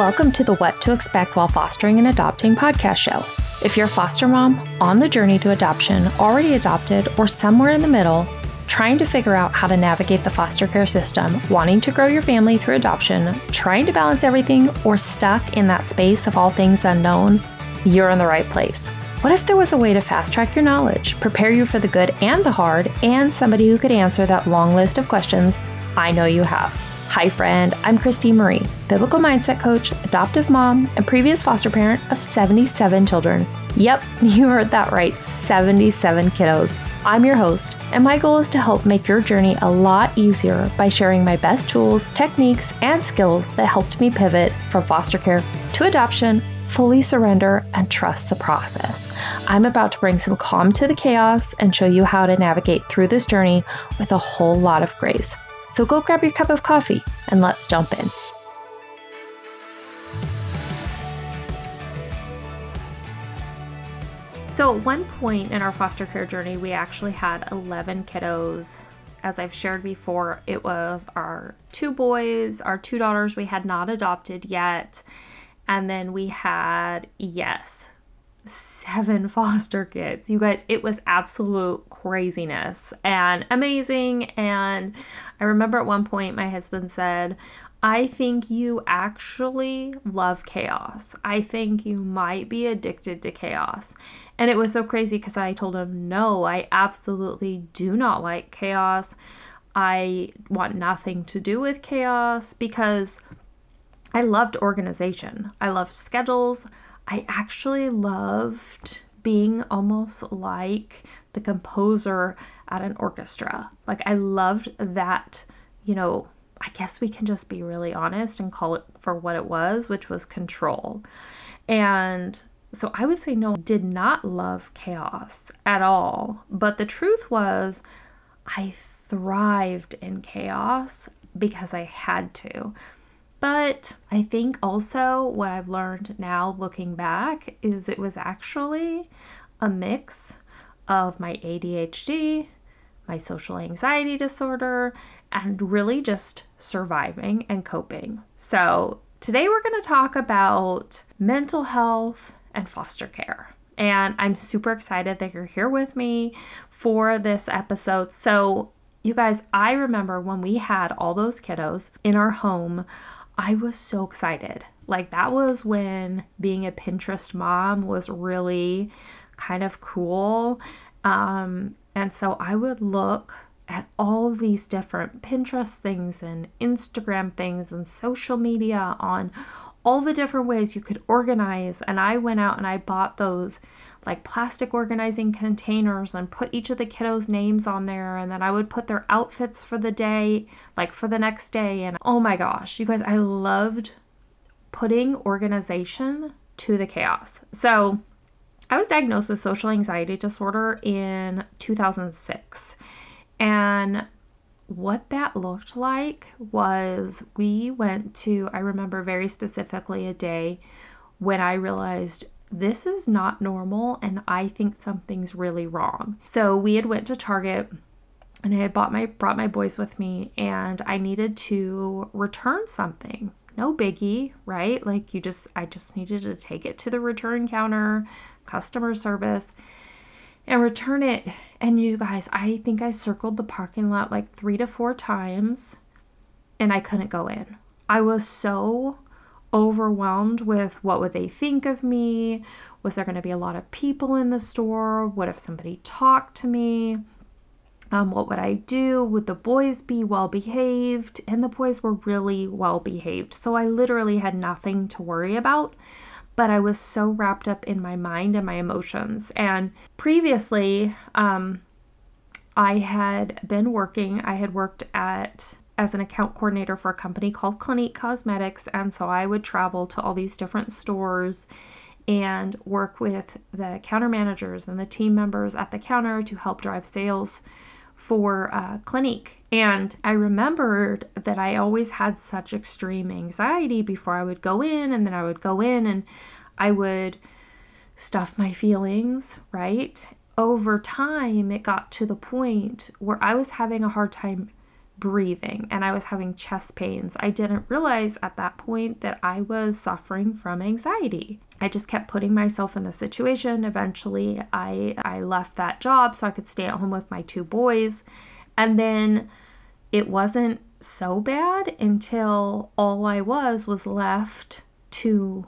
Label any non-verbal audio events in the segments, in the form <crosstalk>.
Welcome to the What to Expect While Fostering and Adopting podcast show. If you're a foster mom on the journey to adoption, already adopted, or somewhere in the middle, trying to figure out how to navigate the foster care system, wanting to grow your family through adoption, trying to balance everything, or stuck in that space of all things unknown, you're in the right place. What if there was a way to fast track your knowledge, prepare you for the good and the hard, and somebody who could answer that long list of questions I know you have? Hi, friend. I'm Christine Marie, biblical mindset coach, adoptive mom, and previous foster parent of 77 children. Yep, <laughs> you heard that right 77 kiddos. I'm your host, and my goal is to help make your journey a lot easier by sharing my best tools, techniques, and skills that helped me pivot from foster care to adoption fully surrender and trust the process. I'm about to bring some calm to the chaos and show you how to navigate through this journey with a whole lot of grace. So go grab your cup of coffee and let's jump in. So, at one point in our foster care journey, we actually had 11 kiddos. As I've shared before, it was our two boys, our two daughters we had not adopted yet. And then we had, yes, seven <laughs> foster kids. You guys, it was absolute craziness and amazing. And I remember at one point my husband said, I think you actually love chaos. I think you might be addicted to chaos. And it was so crazy because I told him, no, I absolutely do not like chaos. I want nothing to do with chaos because I loved organization. I loved schedules. I actually loved being almost like the composer at an orchestra. Like, I loved that, you know, I guess we can just be really honest and call it for what it was, which was control. And so I would say no, did not love chaos at all. But the truth was, I thrived in chaos because I had to. But I think also what I've learned now looking back is it was actually a mix of my ADHD, my social anxiety disorder, and really just surviving and coping. So, today we're going to talk about mental health and foster care. And I'm super excited that you're here with me for this episode. So, you guys, I remember when we had all those kiddos in our home, I was so excited. Like, that was when being a Pinterest mom was really kind of cool. Um, and so I would look at all these different Pinterest things and Instagram things and social media on all the different ways you could organize. And I went out and I bought those like plastic organizing containers and put each of the kiddos' names on there. And then I would put their outfits for the day, like for the next day. And oh my gosh, you guys, I loved putting organization to the chaos. So I was diagnosed with social anxiety disorder in 2006. And what that looked like was we went to, I remember very specifically a day when I realized this is not normal and I think something's really wrong. So we had went to Target and I had bought my brought my boys with me and I needed to return something. No biggie, right? Like you just I just needed to take it to the return counter, customer service and return it. And you guys, I think I circled the parking lot like 3 to 4 times and I couldn't go in. I was so overwhelmed with what would they think of me? Was there going to be a lot of people in the store? What if somebody talked to me? Um, what would I do? Would the boys be well behaved? And the boys were really well behaved. So I literally had nothing to worry about. But I was so wrapped up in my mind and my emotions. And previously, um, I had been working, I had worked at as an account coordinator for a company called Clinique Cosmetics. And so I would travel to all these different stores and work with the counter managers and the team members at the counter to help drive sales for uh, Clinique. And I remembered that I always had such extreme anxiety before I would go in, and then I would go in and I would stuff my feelings, right? Over time, it got to the point where I was having a hard time breathing and I was having chest pains. I didn't realize at that point that I was suffering from anxiety. I just kept putting myself in the situation. Eventually, I I left that job so I could stay at home with my two boys. And then it wasn't so bad until all I was was left to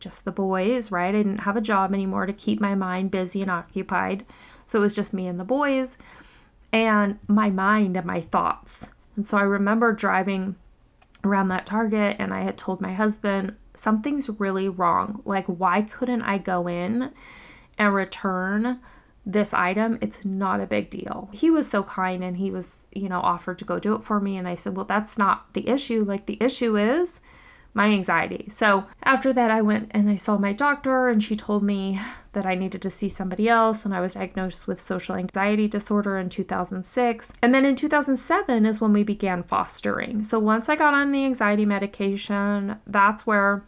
just the boys, right? I didn't have a job anymore to keep my mind busy and occupied. So it was just me and the boys and my mind and my thoughts. And so I remember driving around that Target and I had told my husband, something's really wrong. Like, why couldn't I go in and return this item? It's not a big deal. He was so kind and he was, you know, offered to go do it for me. And I said, well, that's not the issue. Like, the issue is, my anxiety. So after that, I went and I saw my doctor, and she told me that I needed to see somebody else. And I was diagnosed with social anxiety disorder in 2006. And then in 2007 is when we began fostering. So once I got on the anxiety medication, that's where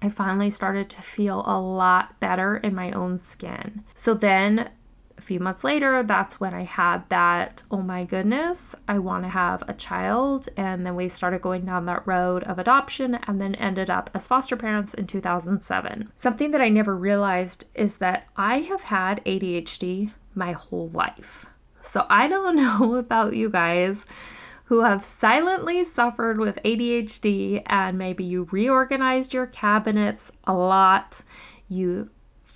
I finally started to feel a lot better in my own skin. So then a few months later, that's when I had that, oh my goodness, I want to have a child. And then we started going down that road of adoption and then ended up as foster parents in 2007. Something that I never realized is that I have had ADHD my whole life. So I don't <laughs> know about you guys who have silently suffered with ADHD and maybe you reorganized your cabinets a lot. You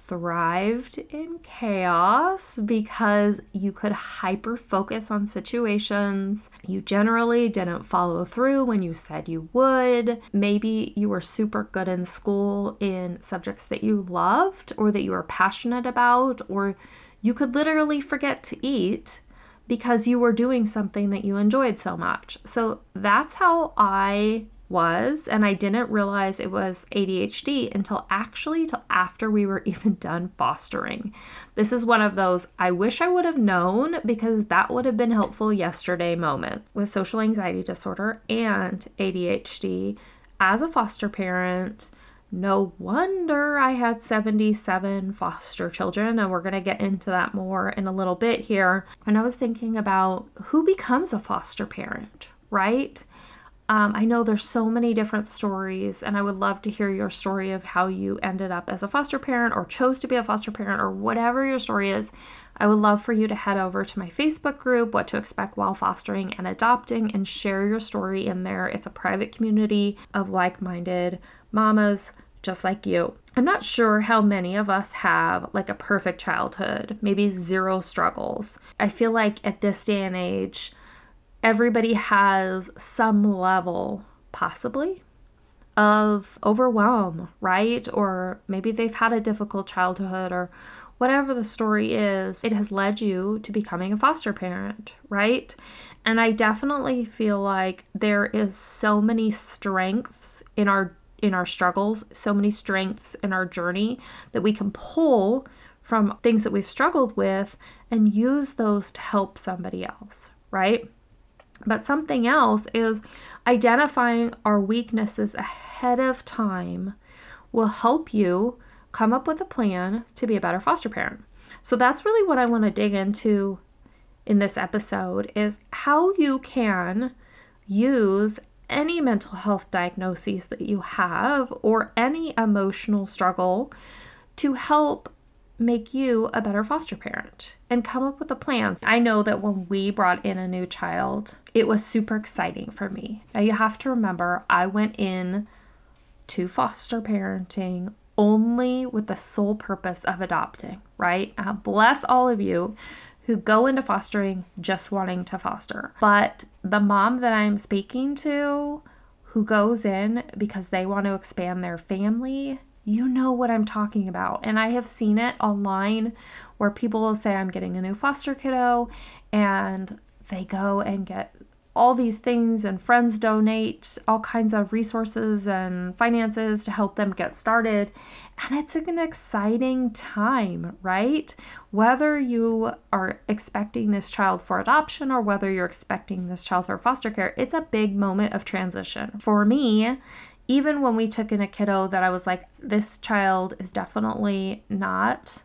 thrived in chaos because you could hyper focus on situations. You generally didn't follow through when you said you would. Maybe you were super good in school in subjects that you loved or that you were passionate about, or you could literally forget to eat because you were doing something that you enjoyed so much. So that's how I was and I didn't realize it was ADHD until actually till after we were <laughs> even done fostering. This is one of those I wish I would have known because that would have been helpful yesterday moment with social anxiety disorder and ADHD as a foster parent. No wonder I had 77 foster children, and we're going to get into that more in a little bit here. And I was thinking about who becomes a foster parent, right? Um, I know there's so many different stories, and I would love to hear your story of how you ended up as a foster parent or chose to be a foster parent or whatever your story is. I would love for you to head over to my Facebook group, What to Expect While Fostering and Adopting, and share your story in there. It's a private community of like minded mamas just like you. I'm not sure how many of us have like a perfect childhood, maybe zero struggles. I feel like at this day and age, everybody has some level, possibly, of overwhelm, right? Or maybe they've had a difficult childhood or whatever the story is, it has led you to becoming a foster parent, right? And I definitely feel like there is so many strengths in our in our struggles, so many strengths in our journey that we can pull from things that we've struggled with and use those to help somebody else, right? But something else is identifying our weaknesses ahead of time will help you come up with a plan to be a better foster parent. So that's really what I want to dig into in this episode is how you can use any mental health diagnoses that you have or any emotional struggle to help make you a better foster parent and come up with a plan. I know that when we brought in a new child, it was super exciting for me. Now you have to remember, I went in to foster parenting only with the sole purpose of adopting, right? Uh, bless all of you who go into fostering just wanting to foster. But the mom that I'm speaking to who goes in because they want to expand their family you know what I'm talking about. And I have seen it online where people will say, I'm getting a new foster kiddo, and they go and get all these things, and friends donate all kinds of resources and finances to help them get started. And it's an exciting time, right? Whether you are expecting this child for adoption or whether you're expecting this child for foster care, it's a big moment of transition. For me, even when we took in a kiddo that I was like, this child is definitely not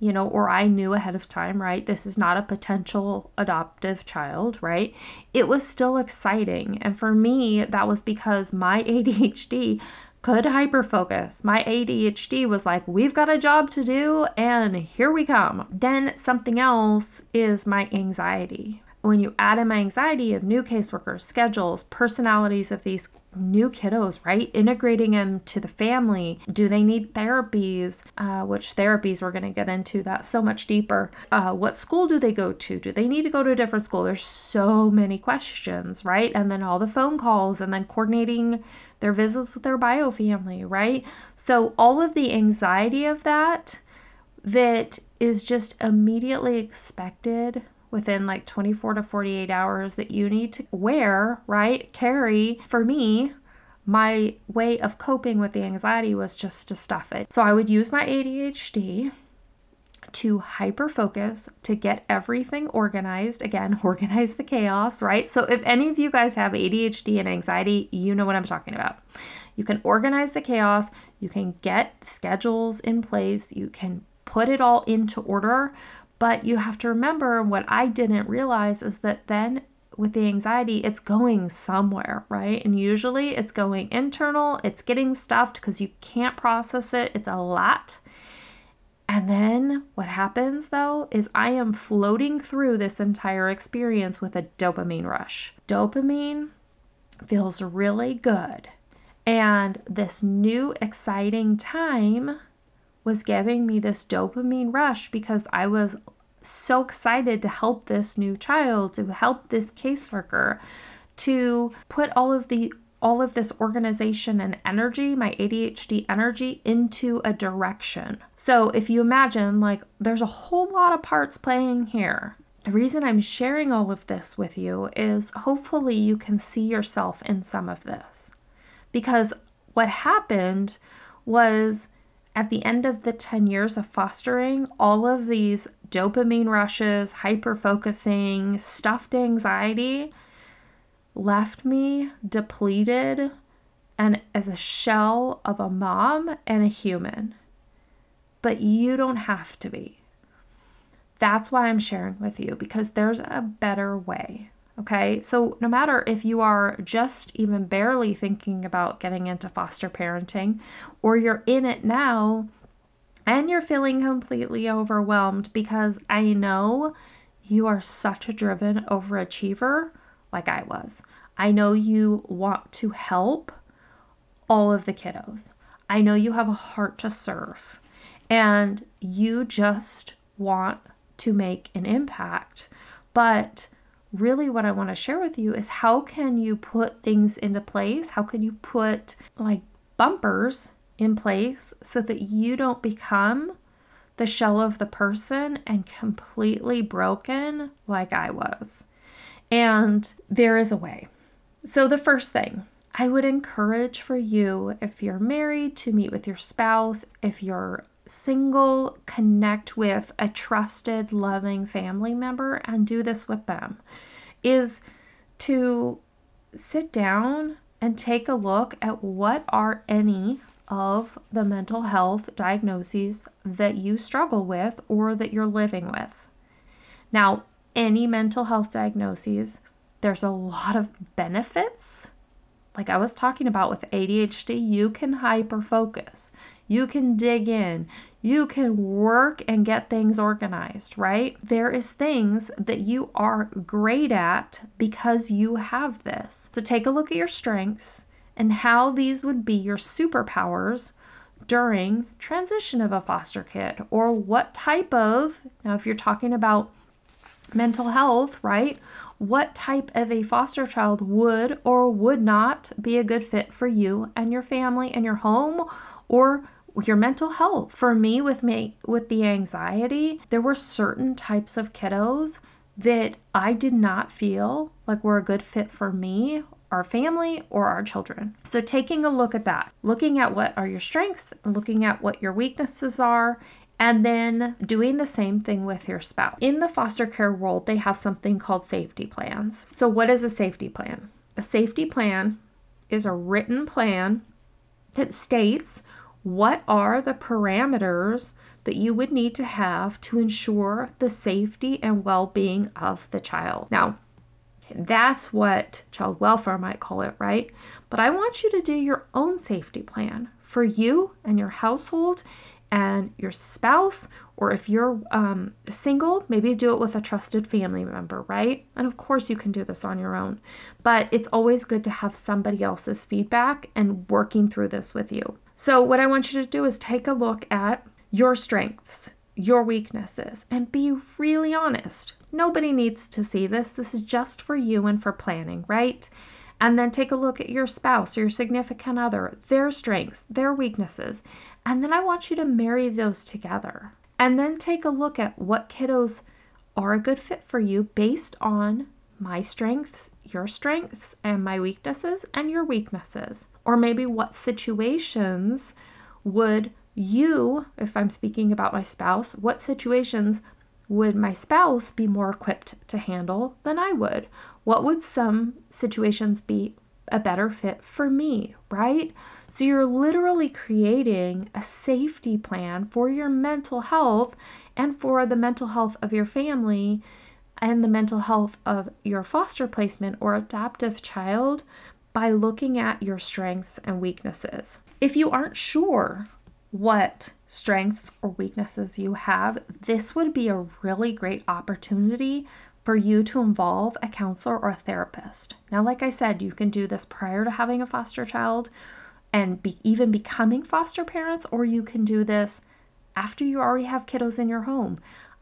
you know, or I knew ahead of time, right? This is not a potential adoptive child, right? It was still exciting. And for me, that was because my <laughs> ADHD could hyperfocus. My ADHD was like, we've got a job to do, and here we come. Then something else is my anxiety. When you add in my anxiety of new caseworkers, schedules, personalities of these new kiddos, right? Integrating them to the family. Do they need therapies? Uh, which therapies we're going to get into that so much deeper. Uh, what school do they go to? Do they need to go to a different school? There's so many questions, right? And then all the phone calls and then coordinating their visits with their bio family, right? So all of the anxiety of that that is just immediately expected within like 24 to 48 hours that you need to wear, right? Carry. For me, my way of coping with the anxiety was just to stuff it. So I would use my ADHD to hyper focus, to get everything organized. Again, <laughs> organize the chaos, right? So, if any of you guys have ADHD and anxiety, you know what I'm talking about. You can organize the chaos, you can get schedules in place, you can put it all into order. But you have to remember what I didn't realize is that then with the anxiety, it's going somewhere, right? And usually it's going internal, it's getting stuffed because you can't process it, it's a lot. And then what happens though is I am floating through this entire experience with a dopamine rush. Dopamine feels really good. And this new exciting time was giving me this dopamine rush because I was so excited to help this new child, to help this caseworker, to put all of the all of this organization and energy, my ADHD energy, into a direction. So if you imagine, like, there's a whole lot of parts playing here. The reason I'm sharing all of this with you is hopefully you can see yourself in some of this. Because what happened was at the end of the 10 years of fostering, all of these dopamine rushes, hyper focusing, stuffed anxiety left me depleted and as a shell of a mom and a human. But you don't have to be. That's why I'm sharing with you because there's a better way. Okay, so no matter if you are just even barely thinking about getting into foster parenting or you're in it now and you're feeling completely overwhelmed because I know you are such a driven overachiever like I was. I know you want to help all of the kiddos. I know you have a heart to serve and you just want to make an impact. But really, what I want to share with you is how can you put things into place? How can you put like bumpers in place so that you don't become the shell of the person and completely broken like I was? And there is a way. So, the first thing I would encourage for you, if you're married, to meet with your spouse. If you're single, connect with a trusted, loving family member and do this with them. Is to sit down and take a look at what are any of the mental health diagnoses that you struggle with or that you're living with. Now, any mental health diagnoses, there's a lot of benefits. Like I was talking about with ADHD, you can hyper focus, you can dig in, you can work and get things organized, right? There is things that you are great at because you have this. So take a look at your strengths and how these would be your superpowers during transition of a foster kid or what type of now if you're talking about mental health, right? What type of a foster child would or would not be a good fit for you and your family and your home or your mental health. For me with me with the anxiety, there were certain types of kiddos that I did not feel like were a good fit for me, our family, or our children. So taking a look at that, looking at what are your strengths, looking at what your weaknesses are, and then doing the same thing with your spouse. In the foster care world, they have something called safety plans. So, what is a safety plan? A safety plan is a written plan that states what are the parameters that you would need to have to ensure the safety and well being of the child. Now, that's what child welfare might call it, right? But I want you to do your own safety plan for you and your household and your spouse, or if you're um, single, maybe do it with a trusted family member, right? And of course, you can do this on your own, but it's always good to have somebody else's feedback and working through this with you. So, what I want you to do is take a look at your strengths, your weaknesses, and be really honest. Nobody needs to see this. This is just for you and for planning, right? And then take a look at your spouse or your significant other, their strengths, their weaknesses. And then I want you to marry those together. And then take a look at what kiddos are a good fit for you based on my strengths, your strengths, and my weaknesses, and your weaknesses. Or maybe what situations would you, if I'm speaking about my spouse, what situations would my spouse be more equipped to handle than I would? What would some situations be a better fit for me, right? So you're literally creating a safety plan for your mental health and for the mental health of your family and the mental health of your foster placement or adoptive child by looking at your strengths and weaknesses. If you aren't sure what strengths or weaknesses you have, this would be a really great opportunity for you to involve a counselor or a therapist. Now, like I said, you can do this prior to having a foster child and be, even becoming foster parents, or you can do this after you already have kiddos in your home.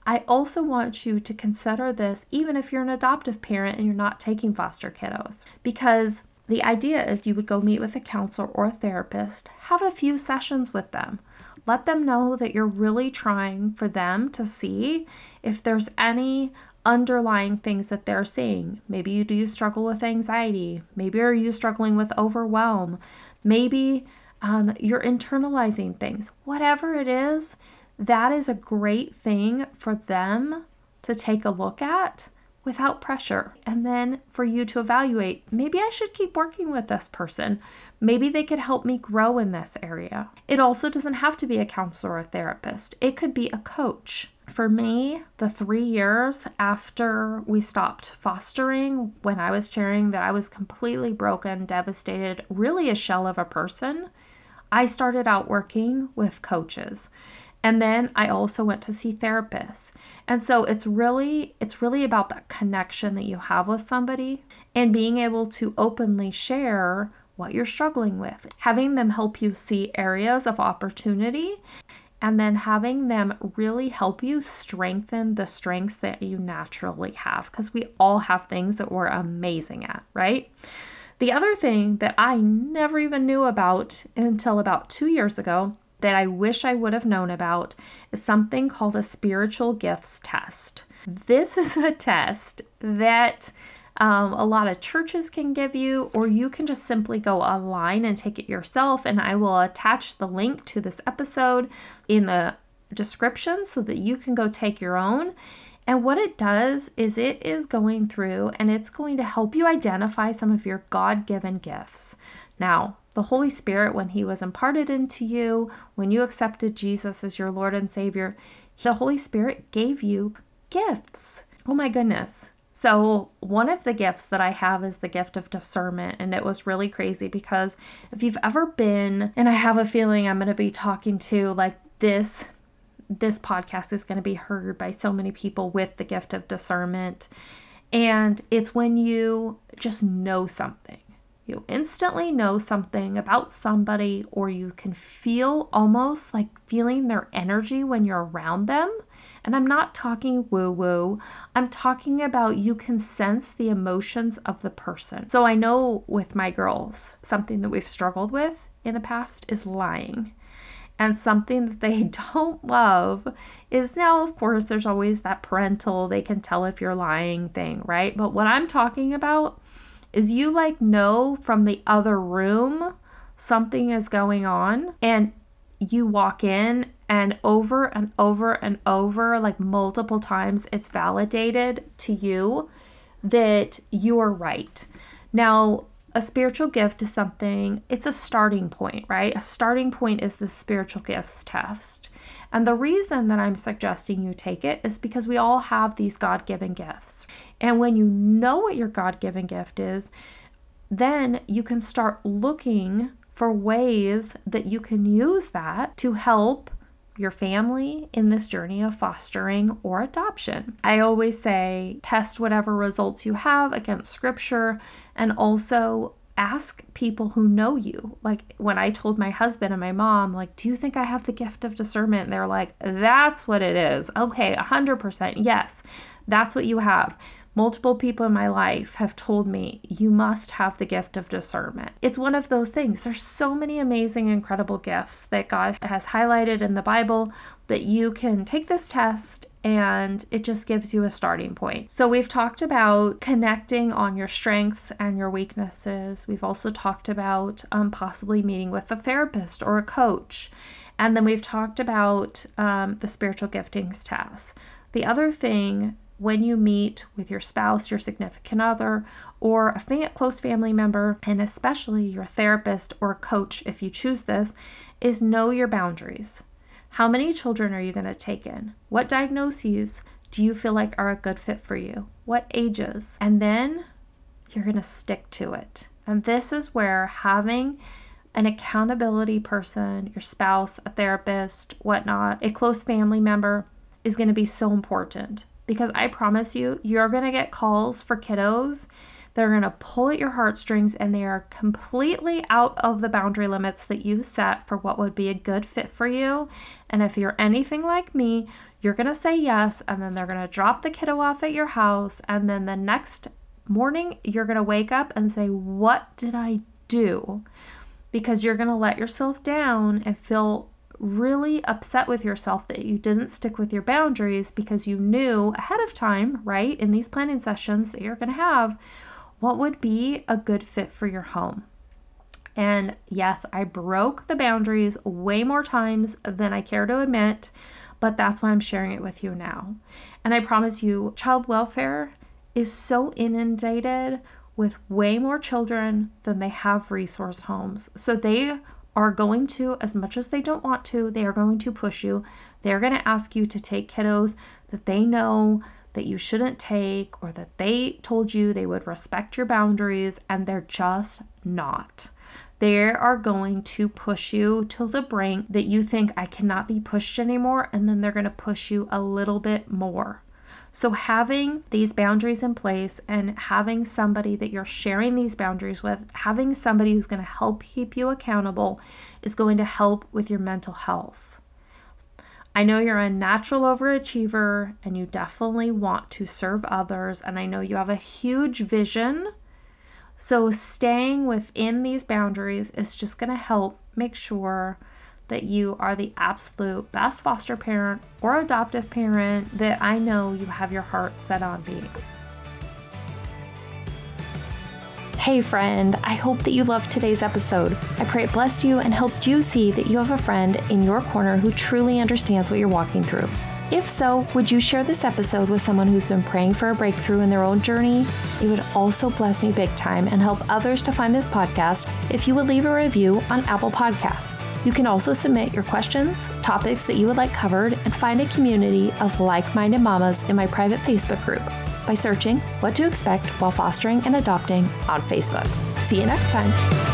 I also want you to consider this even if you're an adoptive parent and you're not taking foster kiddos, because the idea is you would go meet with a counselor or a therapist, have a few sessions with them. Let them know that you're really trying for them to see if there's any underlying things that they're seeing. Maybe you do struggle with anxiety. Maybe are you struggling with overwhelm. Maybe um, you're internalizing things. Whatever it is, that is a great thing for them to take a look at without pressure. And then for you to evaluate maybe I should keep working with this person. Maybe they could help me grow in this area. It also doesn't have to be a counselor or a therapist, it could be a coach. For me, the three years after we stopped fostering, when I was sharing that I was completely broken, devastated, really a shell of a person, I started out working with coaches. And then I also went to see therapists. And so it's really it's really about that connection that you have with somebody and being able to openly share what you're struggling with, having them help you see areas of opportunity and then having them really help you strengthen the strengths that you naturally have because we all have things that we're amazing at, right? The other thing that I never even knew about until about two years ago that I wish I would have known about is something called a spiritual gifts test. This <laughs> is a test that um, a lot of churches can give you, or you can just simply go online and take it yourself. And I will attach the link to this episode in the description so that you can go take your own. And what it does is it is going through and it's going to help you identify some of your God given gifts. Now, the Holy Spirit, when He was imparted into you, when you accepted Jesus as your Lord and Savior, the Holy Spirit gave you gifts. Oh my goodness. So, one of the gifts that I have is the gift of discernment. And it was really crazy because if you've ever been, and I have a feeling I'm going to be talking to like this, this podcast is going to be heard by so many people with the gift of discernment. And it's when you just know something. You instantly know something about somebody, or you can feel almost like feeling their energy when you're around them and I'm not talking woo woo, I'm talking about you can sense the emotions of the person. So I know with my girls, something that we've struggled with in the past is lying. And something that they <laughs> don't love is now, of course, there's always that parental, they can tell if you're lying thing, right? But what I'm talking about is you like know from the other room something is going on and you walk in and over and over and over, like multiple times, it's validated to you that you are right. Now, a spiritual gift is something, it's a starting point, right? A starting point is the spiritual gifts test. And the reason that I'm suggesting you take it is because we all have these God given gifts. And when you know what your God given gift is, then you can start looking for ways that you can use that to help your family in this journey of fostering or adoption. I always say test whatever results you have against scripture and also ask people who know you. Like when I told my husband and my mom, like, do you think I have the gift of discernment? They're like, that's what it is. Okay, 100%. Yes, that's what you have. Multiple people in my life have told me you must have the gift of discernment. It's one of those things. There's so many amazing, incredible gifts that God has highlighted in the Bible that you can take this test and it just gives you a starting point. So, we've talked about connecting on your strengths and your weaknesses. We've also talked about um, possibly meeting with a therapist or a coach. And then we've talked about um, the spiritual giftings test. The other thing when you meet with your spouse, your significant other, or a close family member, and especially your therapist or coach, if you choose this, is know your boundaries. How many children are you going to take in? What diagnoses do you feel like are a good fit for you? What ages? And then you're going to stick to it. And this is where having an accountability person, your spouse, a therapist, whatnot, a close family member is going to be so important because I promise you, you're going to get calls for kiddos that are going to pull at your heartstrings and they are completely out of the boundary limits that you set for what would be a good fit for you. And if you're anything like me, you're going to say yes, and then they're going to drop the kiddo off at your house. And then the next morning, you're going to wake up and say, What did I do? Because you're going to let yourself down and feel really upset with yourself that you didn't stick with your boundaries because you knew ahead of time, right, in these planning sessions that you're going to have, what would be a good fit for your home. And yes, I broke the boundaries way more times than I care to admit, but that's why I'm sharing it with you now. And I promise you, child welfare is so inundated with way more children than they have resource homes. So they are going to, as much as they don't want to, they are going to push you. They're going to ask you to take kiddos that they know that you shouldn't take or that they told you they would respect your boundaries, and they're just not. They are going to push you to the brink that you think I cannot be pushed anymore, and then they're going to push you a little bit more. So, having these boundaries in place and having somebody that you're sharing these boundaries with, having somebody who's going to help keep you accountable, is going to help with your mental health. I know you're a natural overachiever and you definitely want to serve others, and I know you have a huge vision. So, staying within these boundaries is just going to help make sure that you are the absolute best foster parent or adoptive parent that I know you have your heart set on being. Hey, friend, I hope that you loved today's episode. I pray it blessed you and helped you see that you have a friend in your corner who truly understands what you're walking through. If so, would you share this episode with someone who's been praying for a breakthrough in their own journey? It would also bless me big time and help others to find this podcast if you would leave a review on Apple Podcasts. You can also submit your questions, topics that you would like covered, and find a community of like minded mamas in my private Facebook group by searching What to Expect While Fostering and Adopting on Facebook. See you next time.